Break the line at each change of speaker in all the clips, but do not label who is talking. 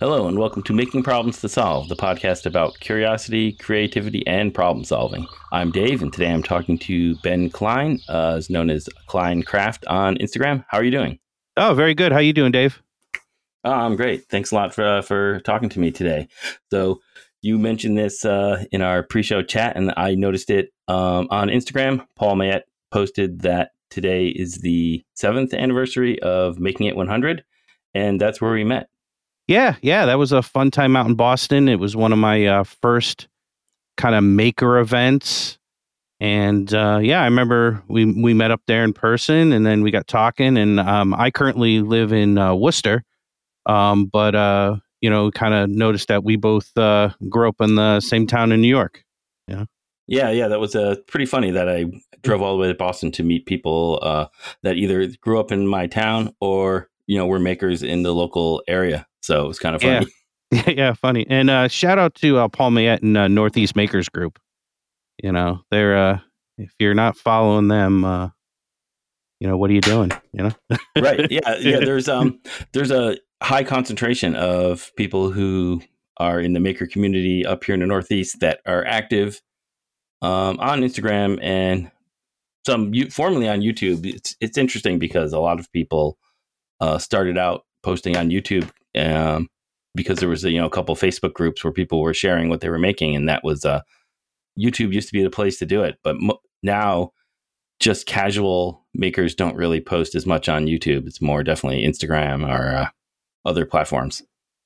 Hello, and welcome to Making Problems to Solve, the podcast about curiosity, creativity, and problem solving. I'm Dave, and today I'm talking to Ben Cline, uh, is known as Cline Craft on Instagram. How are you doing?
Oh, very good. How are you doing, Dave?
Oh, I'm great. Thanks a lot for uh, for talking to me today. So, you mentioned this uh, in our pre-show chat, and I noticed it um, on Instagram. Paul Mayette posted that today is the seventh anniversary of Making It 100, and that's where we met.
Yeah, yeah, that was a fun time out in Boston. It was one of my uh, first kind of maker events, and uh, yeah, I remember we we met up there in person, and then we got talking. And um, I currently live in uh, Worcester, um, but uh, you know, kind of noticed that we both uh, grew up in the same town in New York. Yeah,
yeah, yeah. That was uh, pretty funny that I drove all the way to Boston to meet people uh, that either grew up in my town or you know were makers in the local area. So it was kind of funny.
Yeah, yeah, funny. And uh, shout out to uh, Paul Mayette and uh, Northeast Makers Group. You know, they're uh, if you're not following them, uh, you know, what are you doing? You know,
right? Yeah, yeah. There's um, there's a high concentration of people who are in the maker community up here in the Northeast that are active um, on Instagram and some formerly on YouTube. It's it's interesting because a lot of people uh, started out posting on YouTube um, because there was a, you know a couple Facebook groups where people were sharing what they were making, and that was uh, YouTube used to be the place to do it, but mo- now just casual makers don't really post as much on YouTube. It's more definitely Instagram or uh, other platforms.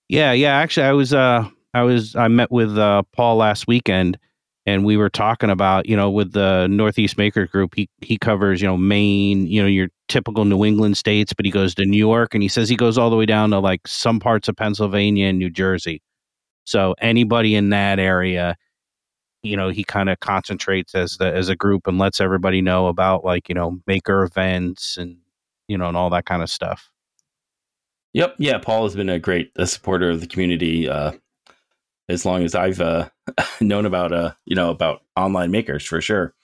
Yeah, yeah. Actually, I was uh, I was I met with uh, Paul last weekend and we were talking about you know with the northeast maker group he he covers you know maine you know your typical new england states but he goes to new york and he says he goes all the way down to like some parts of pennsylvania and new jersey. So anybody in that area you know he kind of concentrates as the as a group and lets everybody know about like you know maker events and you know and all that kind of stuff.
Yep. Yeah paul has been a great a supporter of the community uh as long as I've uh, known about uh you know about online makers for sure.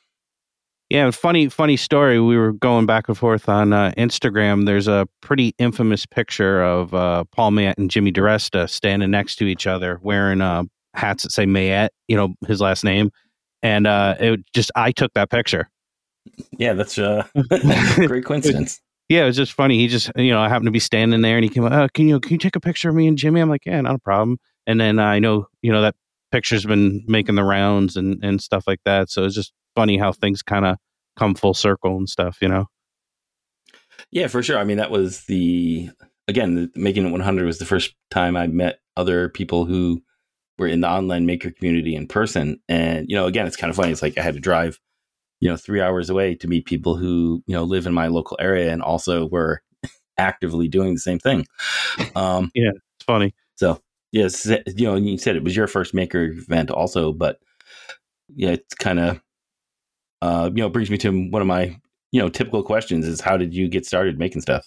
Yeah, funny funny story. We were going back and forth on uh, Instagram. There's a pretty infamous picture of uh, Paul Mayette and Jimmy DiResta standing next to each other, wearing uh, hats that say Mayette, you know his last name, and uh, it just I took that picture.
Yeah, that's a great coincidence.
yeah, it was just funny. He just you know I happened to be standing there, and he came. Uh, can you can you take a picture of me and Jimmy? I'm like, yeah, not a problem. And then I know, you know, that picture's been making the rounds and, and stuff like that. So it's just funny how things kind of come full circle and stuff, you know?
Yeah, for sure. I mean, that was the, again, making it 100 was the first time I met other people who were in the online maker community in person. And, you know, again, it's kind of funny. It's like I had to drive, you know, three hours away to meet people who, you know, live in my local area and also were actively doing the same thing.
Um, yeah, it's funny.
So yes, you know, you said it was your first maker event also, but yeah, it's kind of, uh, you know, brings me to one of my, you know, typical questions is how did you get started making stuff?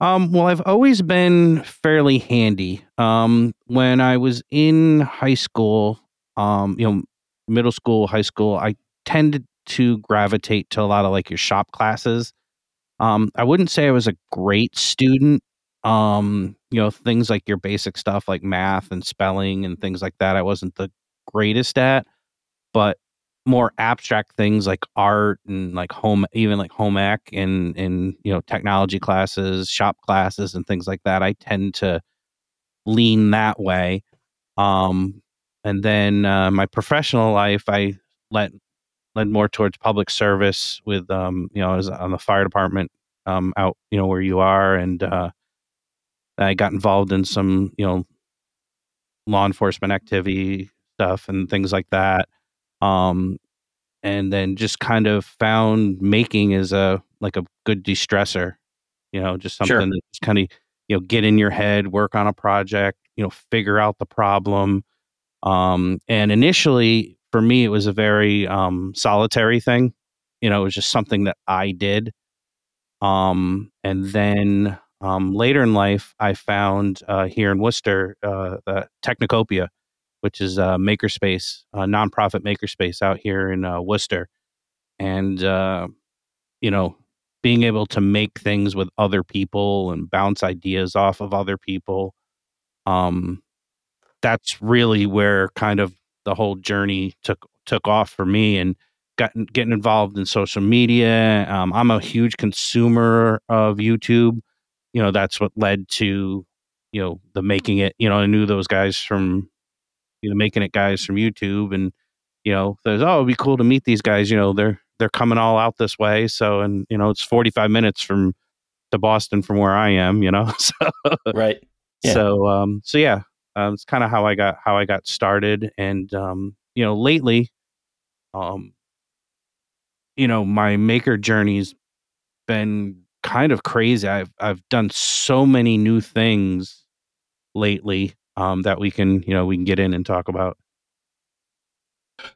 Um, well, I've always been fairly handy. Um, when I was in high school, um, you know, middle school, high school, I tended to gravitate to a lot of like your shop classes. Um, I wouldn't say I was a great student, um you know things like your basic stuff like math and spelling and things like that i wasn't the greatest at but more abstract things like art and like home even like home ec and and you know technology classes shop classes and things like that i tend to lean that way um and then uh, my professional life i led led more towards public service with um you know i was on the fire department um out you know where you are and uh I got involved in some, you know, law enforcement activity stuff and things like that. Um, and then just kind of found making as a like a good de-stressor, you know, just something sure. that's kind of you know get in your head, work on a project, you know, figure out the problem. Um, and initially, for me, it was a very um, solitary thing. You know, it was just something that I did. Um, and then um, later in life, I found uh, here in Worcester uh, Technocopia, which is a makerspace, a nonprofit makerspace out here in uh, Worcester, and uh, you know, being able to make things with other people and bounce ideas off of other people, um, that's really where kind of the whole journey took took off for me and got getting involved in social media. Um, I'm a huge consumer of YouTube. You know, that's what led to you know the making it. You know, I knew those guys from you know making it guys from YouTube, and you know, there's oh, it'd be cool to meet these guys. You know, they're they're coming all out this way. So, and you know, it's 45 minutes from to Boston from where I am. You know, so
right.
Yeah. So, um, so yeah, um, it's kind of how I got how I got started, and um, you know, lately, um, you know, my maker journey's been kind of crazy. I've I've done so many new things lately um, that we can you know we can get in and talk about.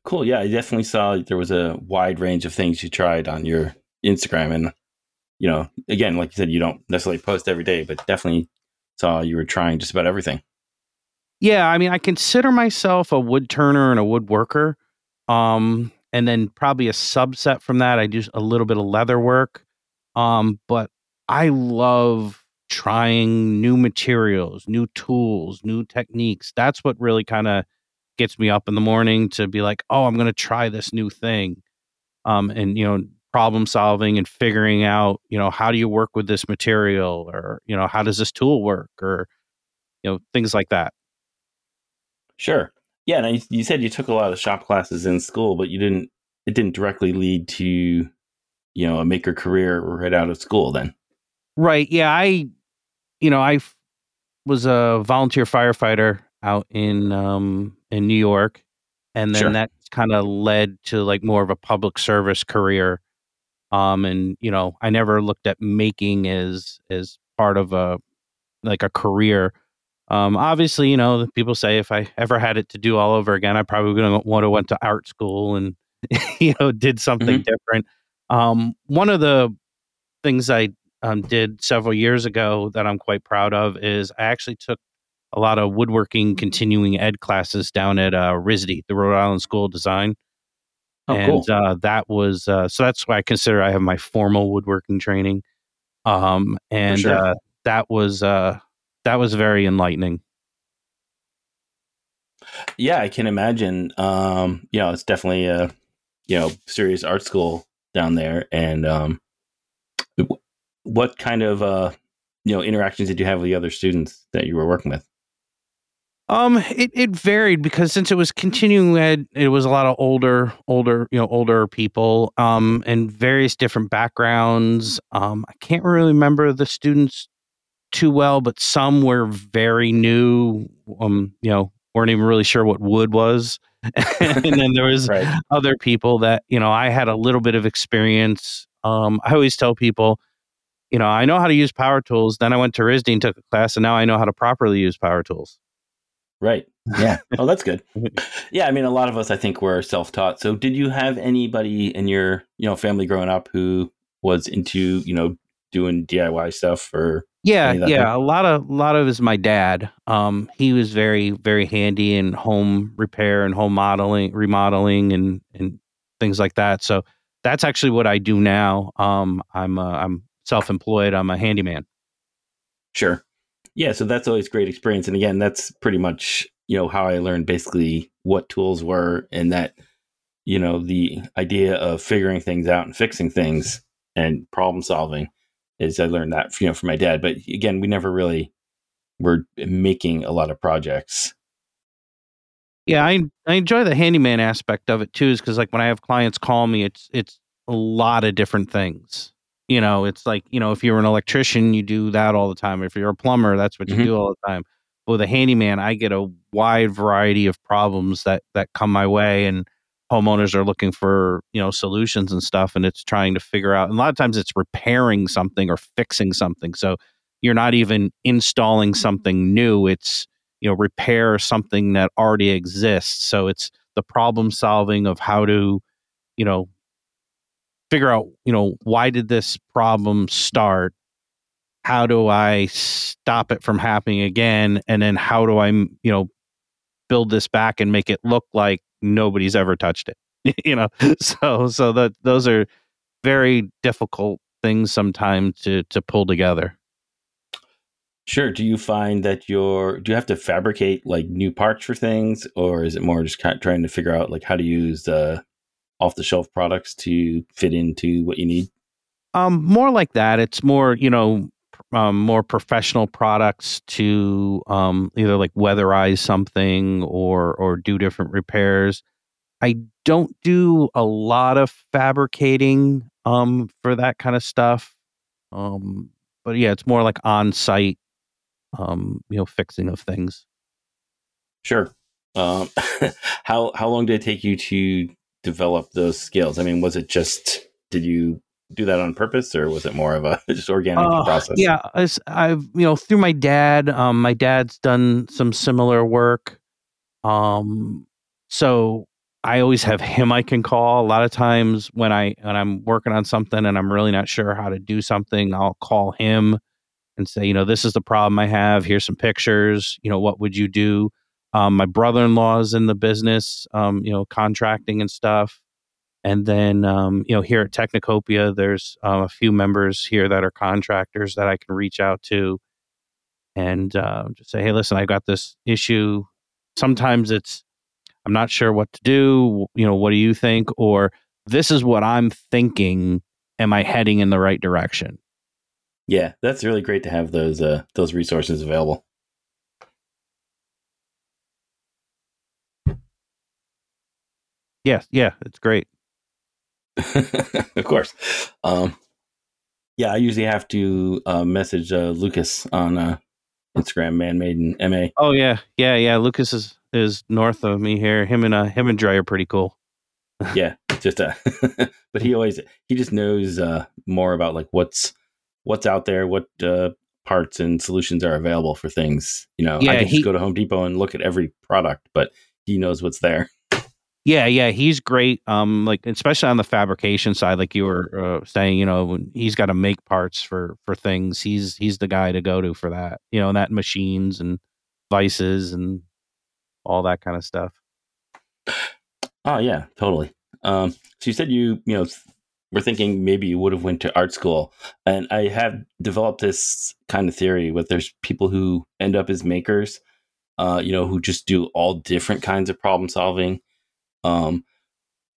Cool. Yeah, I definitely saw there was a wide range of things you tried on your Instagram, and you know, again, like you said, you don't necessarily post every day, but definitely saw you were trying just about everything.
Yeah, I mean, I consider myself a wood turner and a woodworker. Um, and then probably a subset from that, I do a little bit of leather work. Um, but I love trying new materials, new tools, new techniques. That's what really kind of gets me up in the morning to be like, oh, I'm going to try this new thing. Um, and, you know, problem solving and figuring out, you know, how do you work with this material or, you know, how does this tool work or, you know, things like that.
Sure. Yeah, and you said you took a lot of shop classes in school, but you didn't. It didn't directly lead to, you know, a maker career right out of school. Then,
right? Yeah, I, you know, I was a volunteer firefighter out in um in New York, and then sure. that kind of led to like more of a public service career. Um, and you know, I never looked at making as as part of a like a career um, obviously, you know, people say if I ever had it to do all over again, I probably would to went to art school and you know did something mm-hmm. different. Um, one of the things I um, did several years ago that I'm quite proud of is I actually took a lot of woodworking continuing ed classes down at uh, RISD, the Rhode Island School of Design. Oh, and cool. uh, that was uh, so that's why I consider I have my formal woodworking training. Um, and sure. uh, that was uh, that was very enlightening.
Yeah, I can imagine. Um, you know, it's definitely a you know serious art school down there, and um, what kind of uh, you know interactions did you have with the other students that you were working with?
Um, it, it varied because since it was continuing ed, it was a lot of older, older, you know, older people, um, and various different backgrounds. Um, I can't really remember the students too well, but some were very new. Um, you know, weren't even really sure what wood was. and then there was right. other people that you know I had a little bit of experience. Um, I always tell people, you know, I know how to use power tools. Then I went to RISD and took a class, and now I know how to properly use power tools.
Right. Yeah. oh, that's good. Yeah. I mean, a lot of us, I think, were self-taught. So, did you have anybody in your, you know, family growing up who was into, you know, doing DIY stuff or
yeah, yeah. A lot of a lot of is my dad. Um, he was very very handy in home repair and home modeling, remodeling, and and things like that. So that's actually what I do now. Um, I'm uh, I'm self employed. I'm a handyman.
Sure. Yeah. So that's always great experience. And again, that's pretty much you know how I learned basically what tools were and that you know the idea of figuring things out and fixing things and problem solving is I learned that you know from my dad. But again, we never really were making a lot of projects.
Yeah, I I enjoy the handyman aspect of it too, is because like when I have clients call me, it's it's a lot of different things. You know, it's like you know if you're an electrician, you do that all the time. If you're a plumber, that's what you mm-hmm. do all the time. But with a handyman, I get a wide variety of problems that that come my way, and homeowners are looking for you know solutions and stuff and it's trying to figure out and a lot of times it's repairing something or fixing something. So you're not even installing mm-hmm. something new it's you know repair something that already exists. So it's the problem solving of how to you know figure out you know why did this problem start? How do i stop it from happening again? And then how do i you know build this back and make it look like nobody's ever touched it you know so so that those are very difficult things sometimes to to pull together
Sure. Do you find that you're do you have to fabricate like new parts for things, or is it more just kind of trying to figure out like how to use uh, off the shelf products to fit into what you need?
Um, more like that. It's more, you know, um, more professional products to um, either like weatherize something or or do different repairs. I don't do a lot of fabricating um, for that kind of stuff. Um, but yeah, it's more like on site um, you know, fixing of things.
Sure. Um, how how long did it take you to develop those skills? I mean, was it just did you do that on purpose, or was it more of a just organic uh, process?
Yeah, I've you know through my dad. Um, my dad's done some similar work. Um, so I always have him I can call. A lot of times when I when I'm working on something and I'm really not sure how to do something, I'll call him and say, you know, this is the problem I have. Here's some pictures. You know, what would you do? Um, my brother-in-law is in the business, um, you know, contracting and stuff. And then, um, you know, here at Technocopia, there's uh, a few members here that are contractors that I can reach out to and uh, just say, hey, listen, I got this issue. Sometimes it's, I'm not sure what to do. You know, what do you think? Or this is what I'm thinking. Am I heading in the right direction?
Yeah, that's really great to have those uh, those resources available.
Yeah, yeah, it's great.
of course. Um, yeah, I usually have to uh, message uh, Lucas on uh, Instagram, Man Maiden MA.
Oh yeah, yeah, yeah. Lucas is is north of me here. Him and uh, him and Dre are pretty cool.
yeah, just uh, but he always he just knows uh, more about like what's what's out there, what uh, parts and solutions are available for things. You know, yeah, I can he, just go to Home Depot and look at every product, but he knows what's there.
Yeah, yeah, he's great. Um, like especially on the fabrication side, like you were uh, saying, you know, he's got to make parts for for things. He's he's the guy to go to for that. You know, that machines and vices and all that kind of stuff.
Oh yeah, totally. Um, so you said you you know we're thinking maybe you would have went to art school and i have developed this kind of theory with there's people who end up as makers uh, you know who just do all different kinds of problem solving um,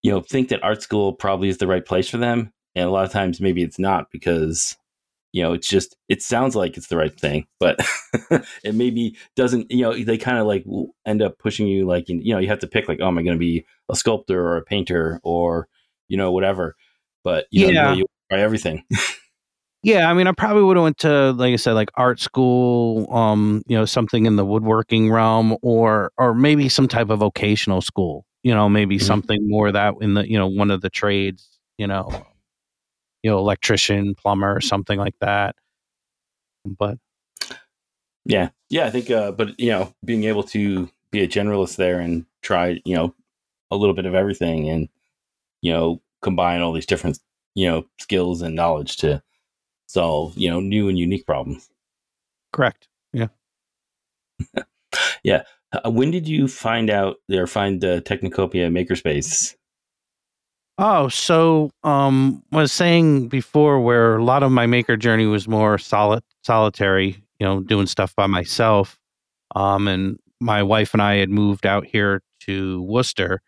you know think that art school probably is the right place for them and a lot of times maybe it's not because you know it's just it sounds like it's the right thing but it maybe doesn't you know they kind of like end up pushing you like you know you have to pick like oh am i going to be a sculptor or a painter or you know whatever but you know, yeah. you, try everything.
yeah, I mean, I probably would have went to, like I said, like art school, um, you know, something in the woodworking realm, or or maybe some type of vocational school. You know, maybe mm-hmm. something more that in the you know one of the trades. You know, you know, electrician, plumber, or something like that. But
yeah, yeah, I think, uh, but you know, being able to be a generalist there and try, you know, a little bit of everything and you know combine all these different you know skills and knowledge to solve you know new and unique problems
correct yeah
yeah uh, when did you find out or find the technocopia makerspace
oh so um I was saying before where a lot of my maker journey was more solid solitary you know doing stuff by myself um and my wife and i had moved out here to worcester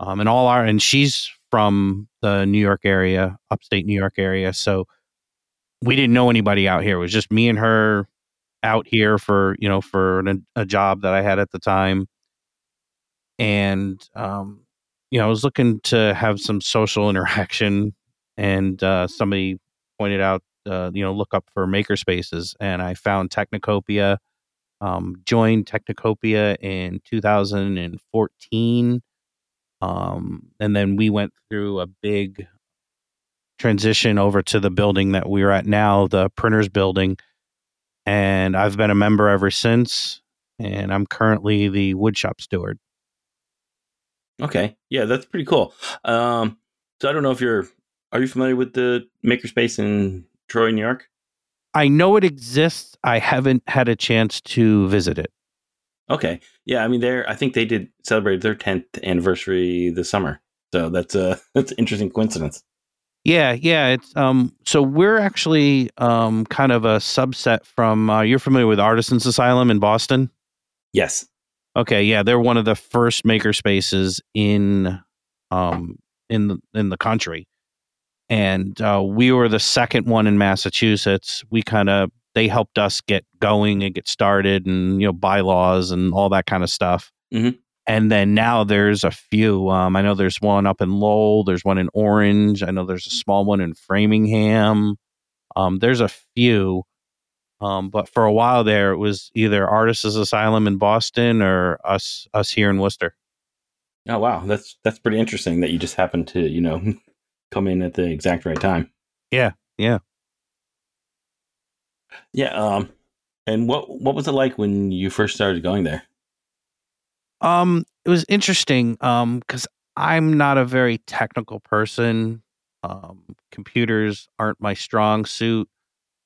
um and all our and she's from the New York area, upstate New York area. So we didn't know anybody out here. It was just me and her out here for, you know, for an, a job that I had at the time. And, um, you know, I was looking to have some social interaction and uh, somebody pointed out, uh, you know, look up for maker spaces and I found Technocopia, um, joined Technocopia in 2014 um, and then we went through a big transition over to the building that we're at now, the printers building. And I've been a member ever since. And I'm currently the woodshop steward.
Okay. Yeah, that's pretty cool. Um, so I don't know if you're are you familiar with the makerspace in Troy, New York?
I know it exists. I haven't had a chance to visit it.
Okay. Yeah, I mean they're I think they did celebrate their 10th anniversary this summer. So that's a that's an interesting coincidence.
Yeah, yeah. It's um. So we're actually um kind of a subset from. Uh, you're familiar with Artisans Asylum in Boston?
Yes.
Okay, yeah, they're one of the first maker spaces in um in the in the country, and uh, we were the second one in Massachusetts. We kind of they helped us get going and get started, and you know bylaws and all that kind of stuff.
Mhm.
And then now there's a few. Um, I know there's one up in Lowell. There's one in Orange. I know there's a small one in Framingham. Um, there's a few. Um, but for a while there, it was either Artisans Asylum in Boston or us us here in Worcester.
Oh wow, that's that's pretty interesting that you just happened to you know come in at the exact right time.
Yeah, yeah.
Yeah. Um. And what what was it like when you first started going there?
Um, it was interesting. Um, because I'm not a very technical person. Um, computers aren't my strong suit.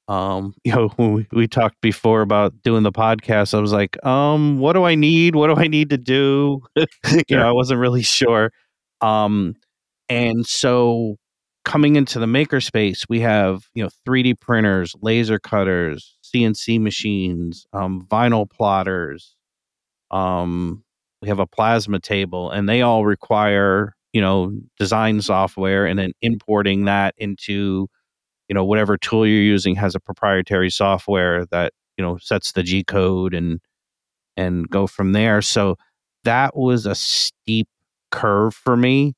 Um, you know, when we, we talked before about doing the podcast, I was like, um, what do I need? What do I need to do? you know, I wasn't really sure. Um, and so coming into the makerspace, we have you know 3D printers, laser cutters, CNC machines, um, vinyl plotters. Um, we have a plasma table, and they all require you know design software, and then importing that into you know whatever tool you're using has a proprietary software that you know sets the G code and and go from there. So that was a steep curve for me.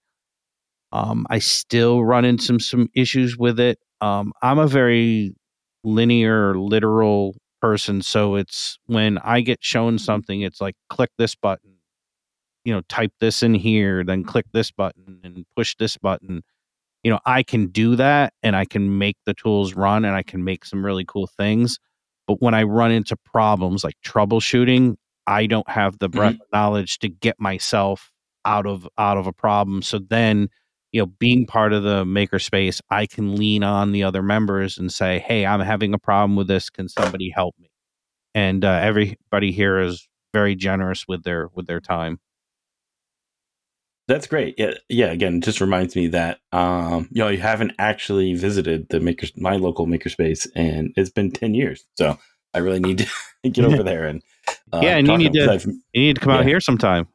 Um, I still run into some some issues with it. Um, I'm a very linear, literal person, so it's when I get shown something, it's like click this button, you know, type this in here, then click this button and push this button. You know, I can do that and I can make the tools run and I can make some really cool things. But when I run into problems like troubleshooting, I don't have the breadth of knowledge to get myself out of out of a problem. So then, you know, being part of the makerspace, I can lean on the other members and say, "Hey, I'm having a problem with this. Can somebody help me?" And uh, everybody here is very generous with their with their time.
That's great. Yeah, yeah. Again, it just reminds me that um, you know you haven't actually visited the maker, my local makerspace, and it's been ten years. So I really need to get over there and uh,
Yeah, and you need to-
I've-
You need to come out here sometime.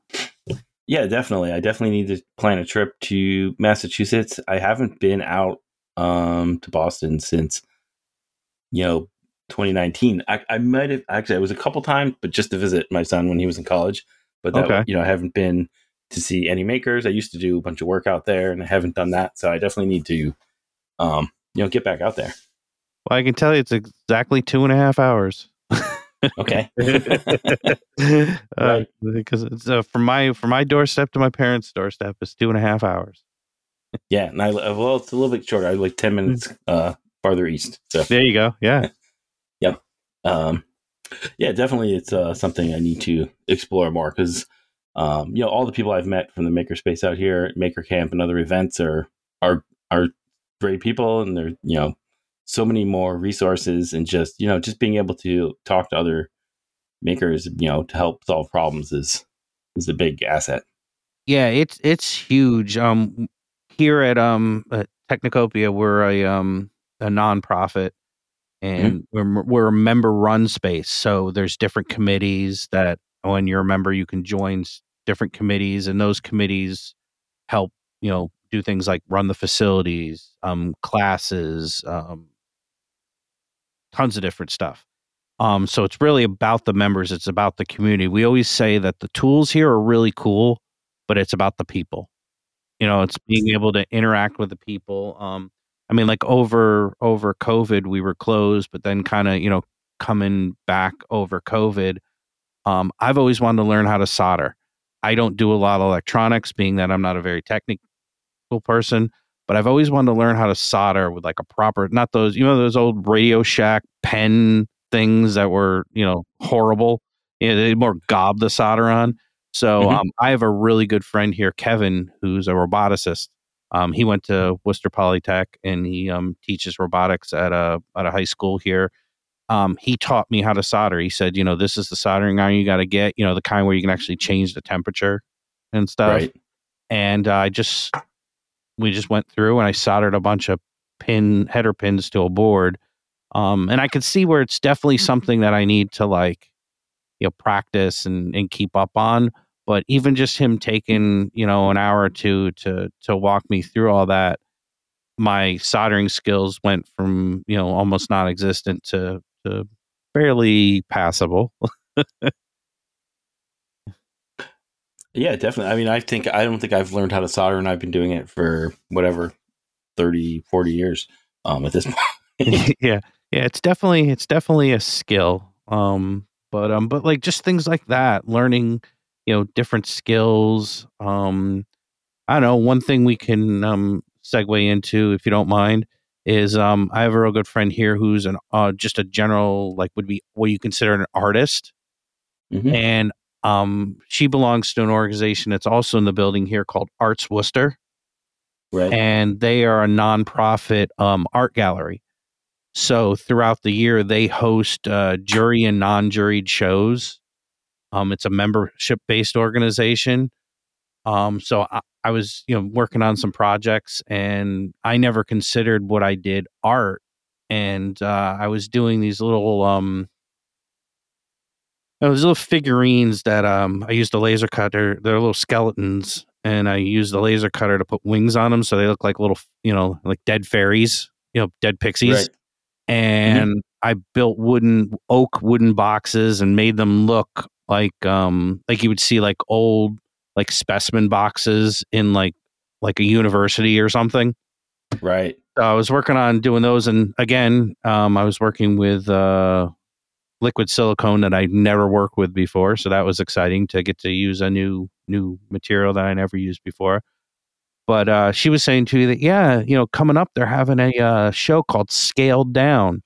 yeah, definitely. I definitely need to plan a trip to Massachusetts. I haven't been out um, to Boston since you know 2019. I, I might have actually. It was a couple times, but just to visit my son when he was in college. But that,
Okay.
you know, I haven't been to see any makers. I used to do a bunch of work out there, and I haven't done that. So I definitely need to, um, you know, get back out there.
Well, I can tell you it's exactly two and a half hours.
Okay.
uh,
Right.
Because it's uh, from my from my doorstep to my parents' doorstep is two and a half hours.
yeah, and I well, it's a little bit shorter. I like ten minutes uh, farther east. So
There you go. Yeah. Yep.
Um, yeah, definitely, it's uh, something I need to explore more because um, you know all the people I've met from the makerspace out here, at Maker Camp, and other events are are are great people, and they're you know so many more resources, and just you know just being able to talk to other makers, you know, to help solve problems is is a big asset.
Yeah, it's it's huge. Um, here at um at Technocopia, we're a um a nonprofit, and we're we're a member run space. So there's different committees that when you're a member, you can join different committees, and those committees help you know do things like run the facilities, um, classes, um, tons of different stuff. Um, so it's really about the members. It's about the community. We always say that the tools here are really cool, but it's about the people. You know, it's being able to interact with the people. Um, I mean, like over over COVID, we were closed, but then kind of you know coming back over COVID. Um, I've always wanted to learn how to solder. I don't do a lot of electronics, being that I'm not a very technical person, but I've always wanted to learn how to solder with like a proper, not those, you know, those old Radio Shack pen things that were, you know, horrible. Yeah, they more gob the solder on. So
Mhm.
um, I have a really good friend here, Kevin, who's a roboticist. Um, he went to Worcester Polytech and he um, teaches robotics at a at a high school here. Um, he taught me how to solder. He said, you know, this is the soldering iron you got to get. You know, the kind where you can actually change the temperature and stuff
Right.
and uh, I just we just went through and I soldered a bunch of pin header pins to a board. Um, and I could see where it's definitely something that I need to like, you know, practice and, and keep up on. But even just him taking, you know, an hour or two to to walk me through all that, my soldering skills went from, you know, almost non existent to to fairly passable.
Yeah, definitely. I mean, I think I don't think I've learned how to solder and I've been doing it for whatever 30, 40 years um at this point.
yeah. Yeah, it's definitely it's definitely a skill. Um but um but like just things like that, learning, you know, different skills. Um I don't know, one thing we can um segue into if you don't mind is um I have a real good friend here who's an uh just a general like would be what you consider an artist.
Mhm.
And um she belongs to an organization that's also in the building here called Arts Worcester.
Right.
and they are a nonprofit um, art gallery. So throughout the year, they host uh, jury and non-juried shows. Um, it's a membership-based organization. Um, so I, I was, you know, working on some projects, and I never considered what I did art. And uh, I was doing these little, um, those little figurines that um, I used a laser cutter. They're little skeletons, and I used the laser cutter to put wings on them, so they look like little, you know, like dead fairies, you know, dead pixies.
Right.
And I built wooden oak wooden boxes and made them look like um like you would see like old like specimen boxes in like like a university or something.
Right.
So I was working on doing those, and again, um, I was working with uh, liquid silicone that I'd never worked with before, so that was exciting to get to use a new new material that I never used before. But uh, she was saying to me that yeah, you know, coming up, they're having a uh, show called Scaled Down,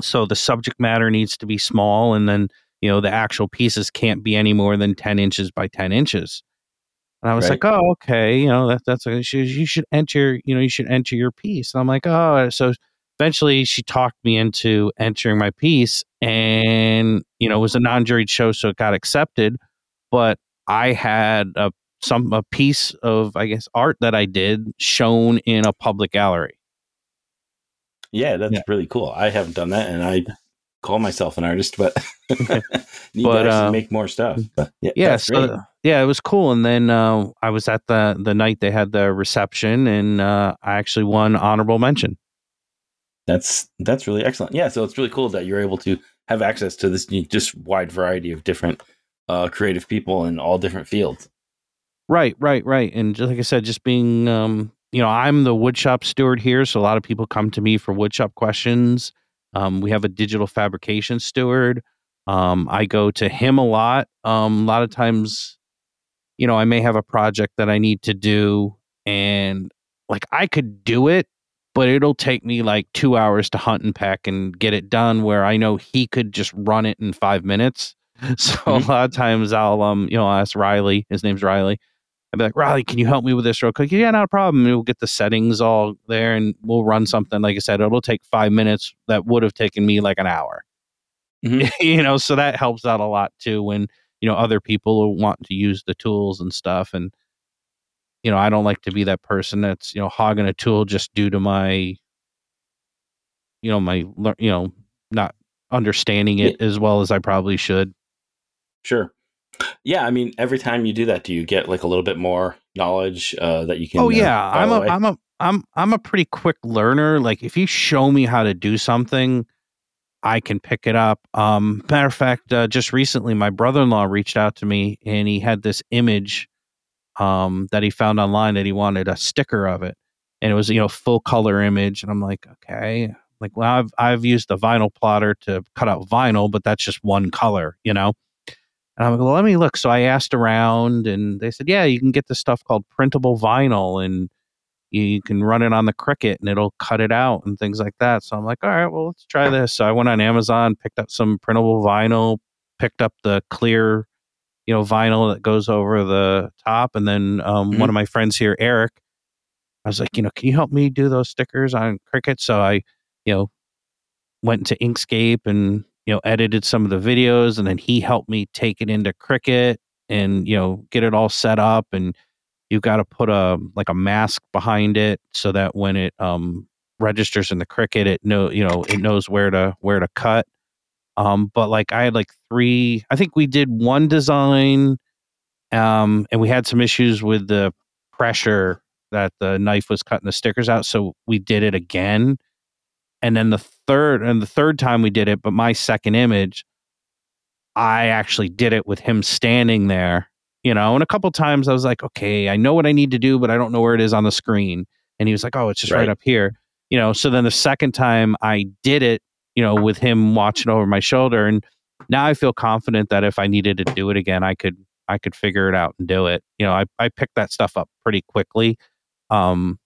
so the subject matter needs to be small, and then you know the actual pieces can't be any more than ten inches by ten inches. And I was
Right.
like, oh, okay, you know, that, that's she, you should enter, you know, you should enter your piece. And I'm like, oh, so eventually she talked me into entering my piece and, you know, it was a non-juried show, so it got accepted. But I had a, some, a piece of, I guess, art that I did shown in a public gallery.
Yeah, that's
Yeah.
really cool. I haven't done that, and I call myself an artist, but need
But,
to
uh,
make more stuff. But yeah,
yeah so yeah it was cool and then uh, i was at the the night they had the reception and uh, i actually won honorable mention
That's that's really excellent. Yeah, so it's really cool that you're able to have access to this just wide variety of different uh, creative people in all different fields.
right right right and just like i said just being um you know i'm the woodshop steward here so a lot of people come to me for woodshop questions um, we have a digital fabrication steward. Um, i go to him a lot. Um, a lot of times you know i may have a project that i need to do and like i could do it but it'll take me like two hours to hunt and peck and get it done where i know he could just run it in five minutes. So a lot of times i'll um you know I'll ask riley his name's riley i'd be like riley can you help me with this real quick? Yeah not a problem. And we'll get the settings all there and we'll run something. Like i said it'll take five minutes. That would have taken me like an hour.
Mhm.
you know so that helps out a lot too when you know other people want to use the tools and stuff. And you know i don't like to be that person that's you know hogging a tool just due to my you know my you know not understanding it as well as i probably should.
Sure. Yeah, I mean, every time you do that, do you get like a little bit more knowledge uh, that you can?
oh
uh,
yeah i'm
file
a
away?
i'm a i'm i'm a pretty quick learner like if you show me how to do something i can pick it up um matter of fact uh, just recently my brother-in-law reached out to me and he had this image um that he found online that he wanted a sticker of it and it was you know full color image and i'm like okay like well i've i've used a vinyl plotter to cut out vinyl but that's just one color you know and I'm like, well, let me look. So I asked around, and they said, yeah, you can get this stuff called printable vinyl, and you, can run it on the Cricut, and it'll cut it out and things like that. So I'm like, all right, well, let's try this. So I went on Amazon, picked up some printable vinyl, picked up the clear, you know, vinyl that goes over the top, and then um, one of my friends here, Eric, I was like, you know, can you help me do those stickers on Cricut? So I, you know, went to Inkscape and you know edited some of the videos, and then he helped me take it into Cricut and you know get it all set up and you've got to put a like a mask behind it so that when it um registers in the Cricut it know you know it knows where to where to cut. Um but like i had like three i think we did one design um and we had some issues with the pressure that the knife was cutting the stickers out so we did it again and then the third and the third time we did it but my second image i actually did it with him standing there you know and a couple times i was like okay i know what i need to do but i don't know where it is on the screen. And he was like oh it's just right, right. up here you know so then the second time i did it you know with him watching over my shoulder and now i feel confident that if i needed to do it again i could i could figure it out and do it. You know i, I picked that stuff up pretty quickly. Um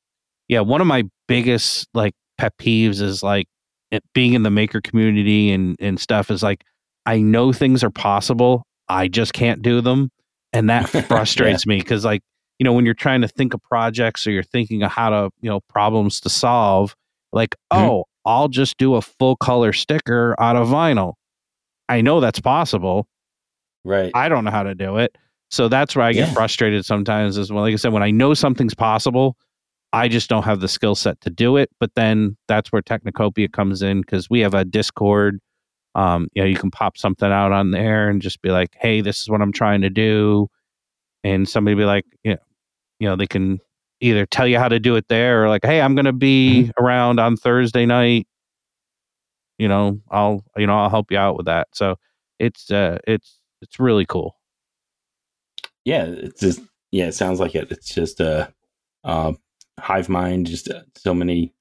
yeah one of my biggest like pet peeves is like it, being in the maker community and and stuff is like i know things are possible i just can't do them and that frustrates yeah. me because like you know when you're trying to think of projects or you're thinking of how to you know problems to solve like mm-hmm. oh i'll just do a full color sticker out of vinyl i know that's possible
right
i don't know how to do it so that's where i get yeah. frustrated sometimes as well like i said when i know something's possible i just don't have the skill set to do it but then that's where technocopia comes in because we have a discord um, you know, you can pop something out on there and just be like, "Hey, this is what I'm trying to do," and somebody be like, "Yeah, you, know, you know, they can either tell you how to do it there or like, "Hey, I'm going to be mm-hmm. around on Thursday night. You know, I'll you know I'll help you out with that." So it's uh, it's it's really cool.
Yeah, it's just yeah, it sounds like it. It's just a uh, uh, hive mind. Just uh, so many,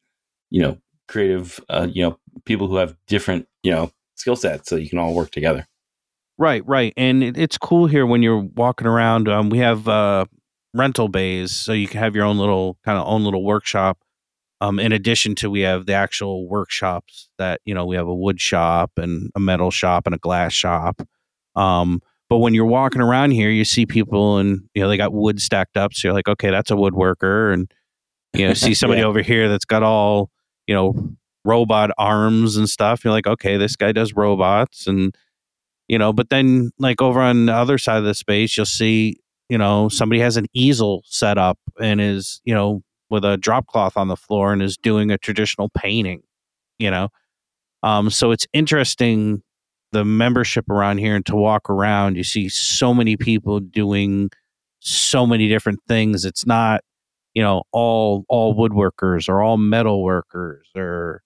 you know, creative, uh, you know, people who have different, you know, skill sets so you can all work together.
Right, right. And it, it's cool here when you're walking around. Um, we have uh, rental bays, so you can have your own little kind of own little workshop. Um, in addition to we have the actual workshops that you know we have a wood shop and a metal shop and a glass shop. Um, but when you're walking around here, you see people and you know they got wood stacked up, so you're like, okay, that's a woodworker, and you know see somebody yeah. over here that's got all you know robot arms and stuff. You're like, okay, this guy does robots and you know, but then like over on the other side of the space, you'll see, you know, somebody has an easel set up and is, you know, with a drop cloth on the floor and is doing a traditional painting, you know. Um, so it's interesting the membership around here and to walk around, you see so many people doing so many different things. It's not, you know, all all woodworkers or all metal workers or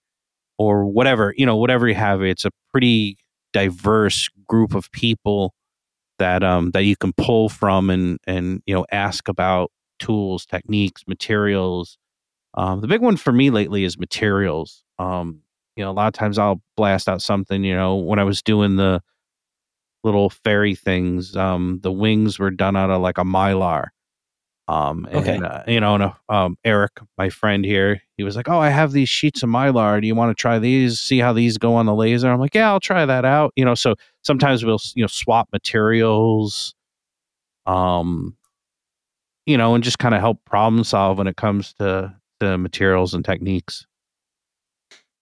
or whatever, you know, whatever you have. It's a pretty diverse group of people that um that you can pull from and and you know ask about tools, techniques, materials. Um, the big one for me lately is materials. Um, you know, a lot of times I'll blast out something. You know, when I was doing the little fairy things, um, the wings were done out of like a mylar. Um, and, okay. Uh, you know, and uh, um, Eric, my friend here, he was like, "Oh, I have these sheets of mylar. Do you want to try these? See how these go on the laser?" I'm like, "Yeah, I'll try that out." You know, so sometimes we'll you know swap materials, um, you know, and just kind of help problem solve when it comes to the materials and techniques.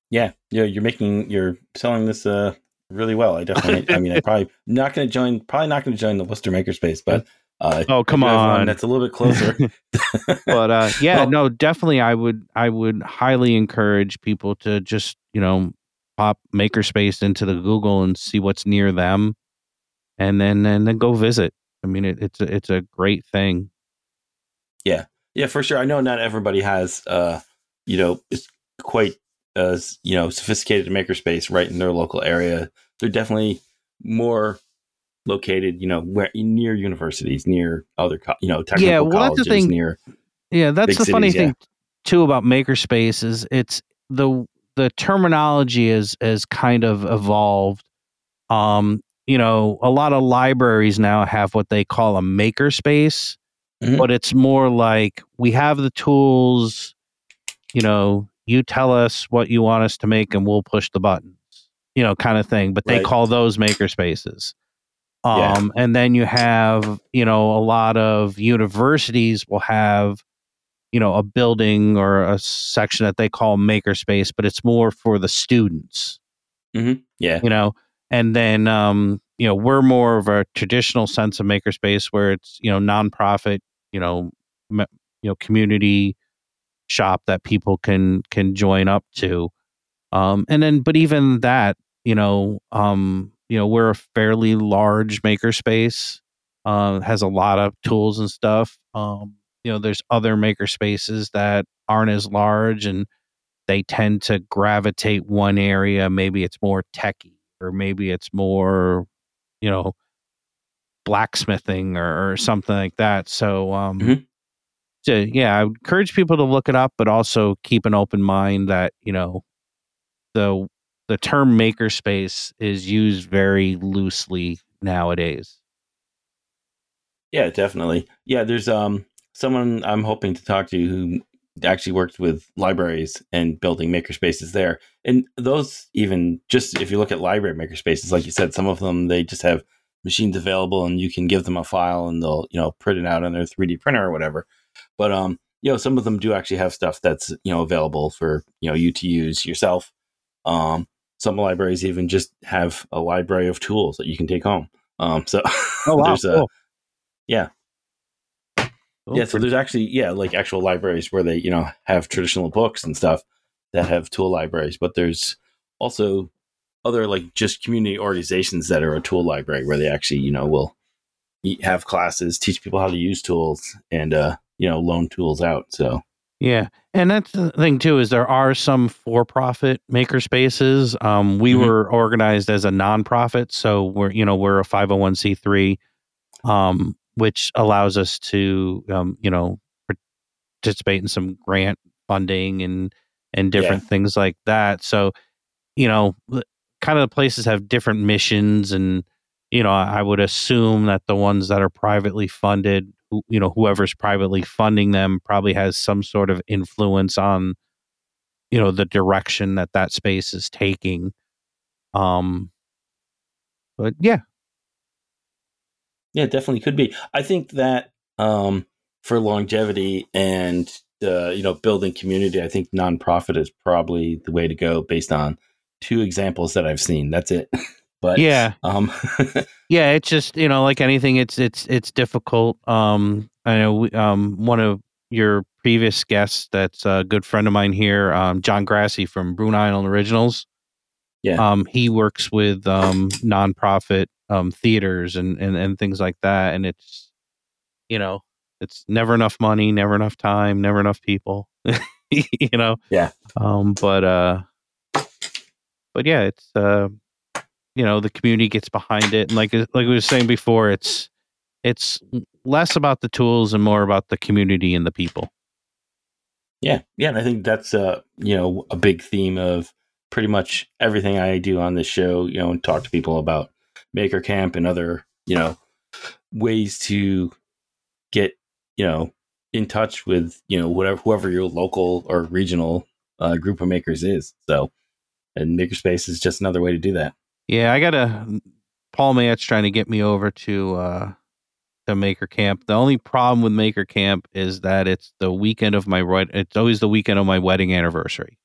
Yeah, yeah, you're making you're selling this uh really well. I definitely, I mean, I probably not going to join, probably not going to join the Worcester Makerspace, but
uh, oh come on,
that's a little bit closer.
but uh, yeah, well, no, definitely, I would I would highly encourage people to just you know pop Makerspace into the Google and see what's near them, and then and then go visit. I mean, it, it's a, it's a great thing.
Yeah, yeah, for sure. I know not everybody has uh, you know, it's quite as you know sophisticated makerspace right in their local area. They're definitely more located, you know, where near universities, near other, co- you know, technical yeah, well, colleges, that's the thing. near.
Yeah, that's the cities, funny yeah. thing too about makerspace is it's the the terminology is is kind of evolved. Um, you know, a lot of libraries now have what they call a makerspace, mm-hmm. but it's more like we have the tools. You know, you tell us what you want us to make, and we'll push the buttons. You know, kind of thing. But they right. call those makerspaces. Um, yeah. And then you have, you know, a lot of universities will have, you know, a building or a section that they call makerspace, but it's more for the students.
Mm-hmm. Yeah.
You know, and then, um, you know, we're more of a traditional sense of makerspace where it's, you know, nonprofit, you know, you know community shop that people can can join up to um and then but even that you know um you know we're a fairly large makerspace uh has a lot of tools and stuff um you know there's other maker spaces that aren't as large and they tend to gravitate one area maybe it's more techy or maybe it's more you know blacksmithing or, or something like that so um
Mhm.
so yeah i encourage people to look it up but also keep an open mind that you know the the term makerspace is used very loosely nowadays
Yeah, definitely. Yeah, there's um someone I'm hoping to talk to who actually works with libraries and building makerspaces there. And those even just if you look at library makerspaces, like you said, some of them they just have machines available and you can give them a file and they'll, you know, print it out on their 3D printer or whatever. But um, you know, some of them do actually have stuff that's, you know, available for, you know, you to use yourself. Um, some libraries even just have a library of tools that you can take home. Um, so there's a
cool.
yeah.
Cool.
Yeah, so there's actually yeah, like actual libraries where they, you know, have traditional books and stuff that have tool libraries, but there's also other like just community organizations that are a tool library where they actually, you know, will have classes, teach people how to use tools and uh, you know, loan tools out. So,
Yeah, and that's the thing too is there are some for-profit maker spaces. Um, we
Mhm.
were organized as a nonprofit, so we're you know we're a five hundred one c three, um, which allows us to um, you know participate in some grant funding and and different things like that. So you know, kind of the places have different missions, and you know I would assume that the ones that are privately funded you know whoever's privately funding them probably has some sort of influence on you know the direction that that space is taking um but yeah
yeah, definitely could be. I think that um for longevity and uh, you know, building community, I think nonprofit is probably the way to go based on two examples that I've seen. That's it. but
yeah
um
yeah it's just you know like anything it's it's it's difficult um i know we, um one of your previous guests that's a good friend of mine here um john Grassy from brune island originals
Yeah.
um he works with um nonprofit um theaters and and, and things like that and it's you know it's never enough money never enough time never enough people you know
Yeah.
um but uh but yeah it's uh you know the community gets behind it and like like we were saying before it's it's less about the tools and more about the community and the people
Yeah, yeah, and I think that's a you know, a big theme of pretty much everything I do on this show, you know, and talk to people about Maker Camp and other, you know, ways to get, you know, in touch with, you know, whatever whoever your local or regional uh, group of makers is. So, and Makerspace is just another way to do that.
Yeah i got a paul mayette's trying to get me over to uh to maker camp the only problem with maker camp is that it's the weekend of my wed- it's always the weekend of my wedding anniversary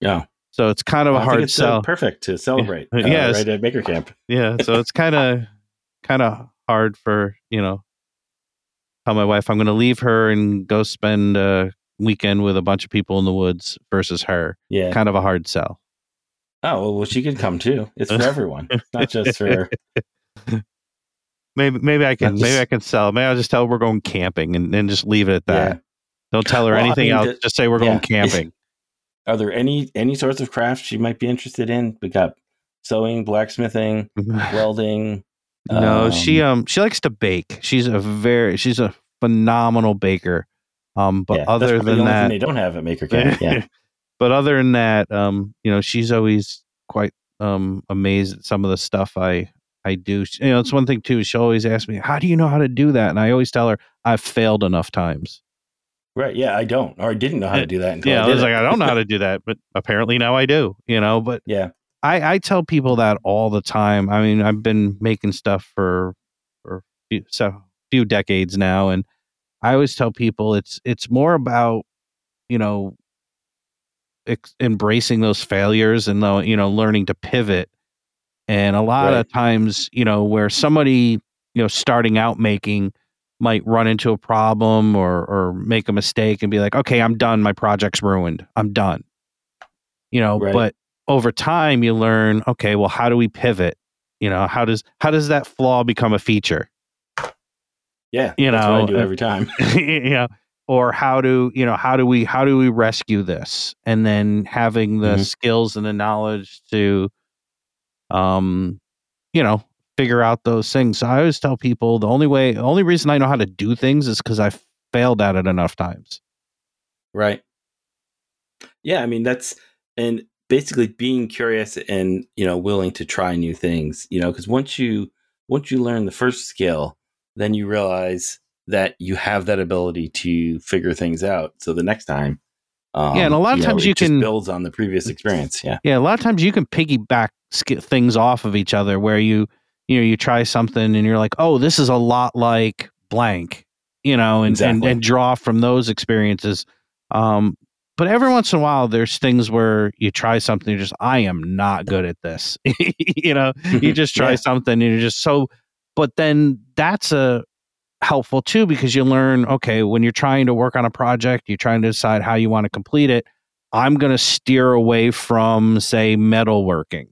Yeah,
so it's kind of a
I
hard
it's uh,
sell
perfect to celebrate. uh,
Yes.
right at Maker Camp.
yeah so it's kind of kind of hard for you know tell my wife i'm going to leave her and go spend a weekend with a bunch of people in the woods versus her
Yeah.
kind of a hard sell
Oh well, she could come too. It's for everyone, not just for.
maybe maybe i can
Not
maybe i can sell maybe i'll just tell her we're going camping and then just leave it at that
Yeah.
don't tell her
Well, I
anything
mean,
else
the-
just say we're going camping
Are there any any sorts of crafts she might be interested in? We got sewing, blacksmithing, welding.
no she
um,
um she likes to bake she's a very she's a phenomenal baker um but
yeah,
other than that
they don't have at Maker Camp. Yeah,
but other than that, um, you know, she's always quite um amazed at some of the stuff I I do. You know, it's one thing too. She always asks me, "How do you know how to do that?" And I always tell her, "I've failed enough times."
right. Yeah, I don't or I didn't know how to do that until
yeah,
I
I was
it.
like, I don't know how to do that, but apparently now I do. You know, but
yeah,
I I tell people that all the time. I mean, I've been making stuff for for a few, so few decades now, and I always tell people it's it's more about you know ex- embracing those failures and you know learning to pivot. And a lot
Right.
of times, you know, where somebody you know starting out making might run into a problem or or make a mistake and be like, okay, I'm done. My project's ruined. I'm done. You know,
Right.
but over time you learn, okay, well, how do we pivot? You know, how does how does that flaw become a feature?
Yeah,
You
that's what
know,
I do
uh,
every time.
you know, or how do you know how do we how do we rescue this? And then having the
Mhm.
skills and the knowledge to, um, you know, figure out those things. So I always tell people the only way, the only reason I know how to do things is because I failed at it enough times.
Right. Yeah, I mean that's and basically being curious and you know willing to try new things. You know, because once you once you learn the first skill, then you realize that you have that ability to figure things out. So the next time, um,
Yeah, and a lot of
know,
times
it
you
just
can-
builds on the previous experience. Yeah.
Yeah, a lot of times you can piggyback things off of each other where you you know you try something and you're like, oh, this is a lot like blank, you know, and and, and draw from those experiences. Um, but every once in a while, there's things where you try something, you're just, I am not good at this. you know, you just try
Yeah.
something and you're just so. But then that's a helpful too because you learn, okay, when you're trying to work on a project, you're trying to decide how you want to complete it. I'm going to steer away from, say, metalworking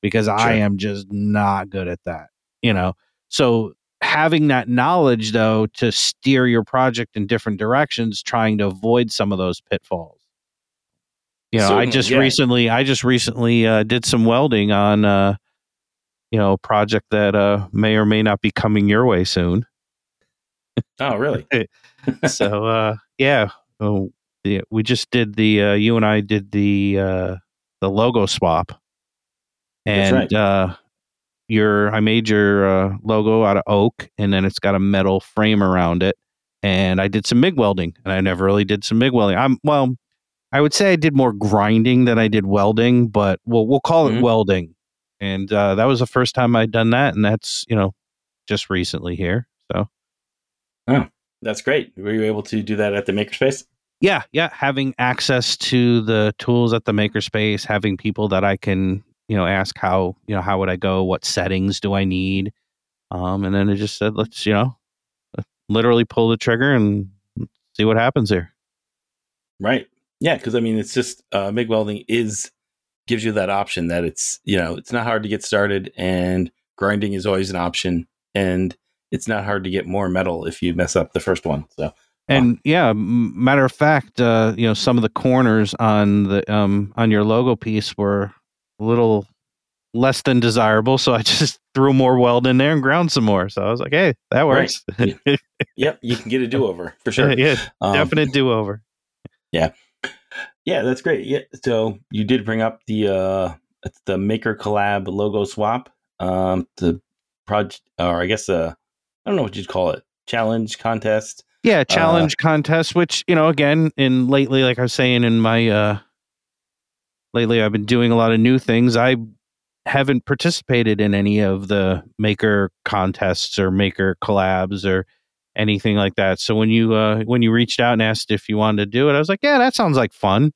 because I am just not good at that. You know, so having that knowledge though to steer your project in different directions, trying to avoid some of those pitfalls. You know, I just
yeah.
recently, I just recently uh, did some welding on, uh, you know, a project that uh, may or may not be coming your way soon
Oh, really?
so uh yeah oh, yeah we just did the uh you and i did the uh the logo swap and
right.
uh your i made your uh, logo out of oak and then it's got a metal frame around it and i did some mig welding and i never really did some mig welding i'm well i would say i did more grinding than i did welding but we'll, we'll call it
Mhm.
welding and uh that was the first time i'd done that and that's you know just recently here so Oh,
that's great. Were you able to do that at the makerspace?
yeah yeah having access to the tools at the makerspace having people that i can you know ask how you know how would i go what settings do i need um and then it just said let's you know literally pull the trigger and see what happens here
Right. Yeah, because I mean, it's just uh, MIG welding is gives you that option that it's you know it's not hard to get started, and grinding is always an option, and it's not hard to get more metal if you mess up the first one. So
and yeah matter of fact uh you know some of the corners on the um on your logo piece were a little less than desirable so i just threw more weld in there and ground some more so i was like hey that
Right.
works
yep, you can get a do over for sure.
yeah
Um,
definite do-over
Yeah, yeah, that's great. Yeah, so you did bring up the uh the Maker Collab logo swap, um, the project, or I guess uh, I don't know what you'd call it, challenge contest.
Yeah, challenge contest, which you know, again, in lately, like I was saying in my uh lately, I've been doing a lot of new things. I haven't participated in any of the maker contests or maker collabs or anything like that. So when you uh when you reached out and asked if you wanted to do it, I was like, yeah, that sounds like fun.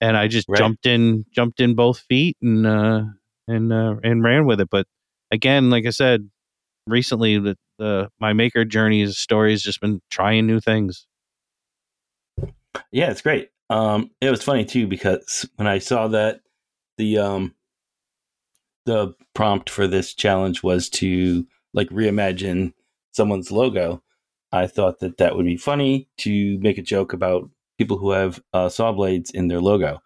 And I just
Right.
jumped in, jumped in both feet and uh and uh and ran with it. But again, like I said, recently the, the my maker journey's story has just been trying new things.
Yeah, it's great. Um, it was funny too because when I saw that the um the prompt for this challenge was to like reimagine someone's logo, I thought that that would be funny to make a joke about people who have uh, saw blades in their logo,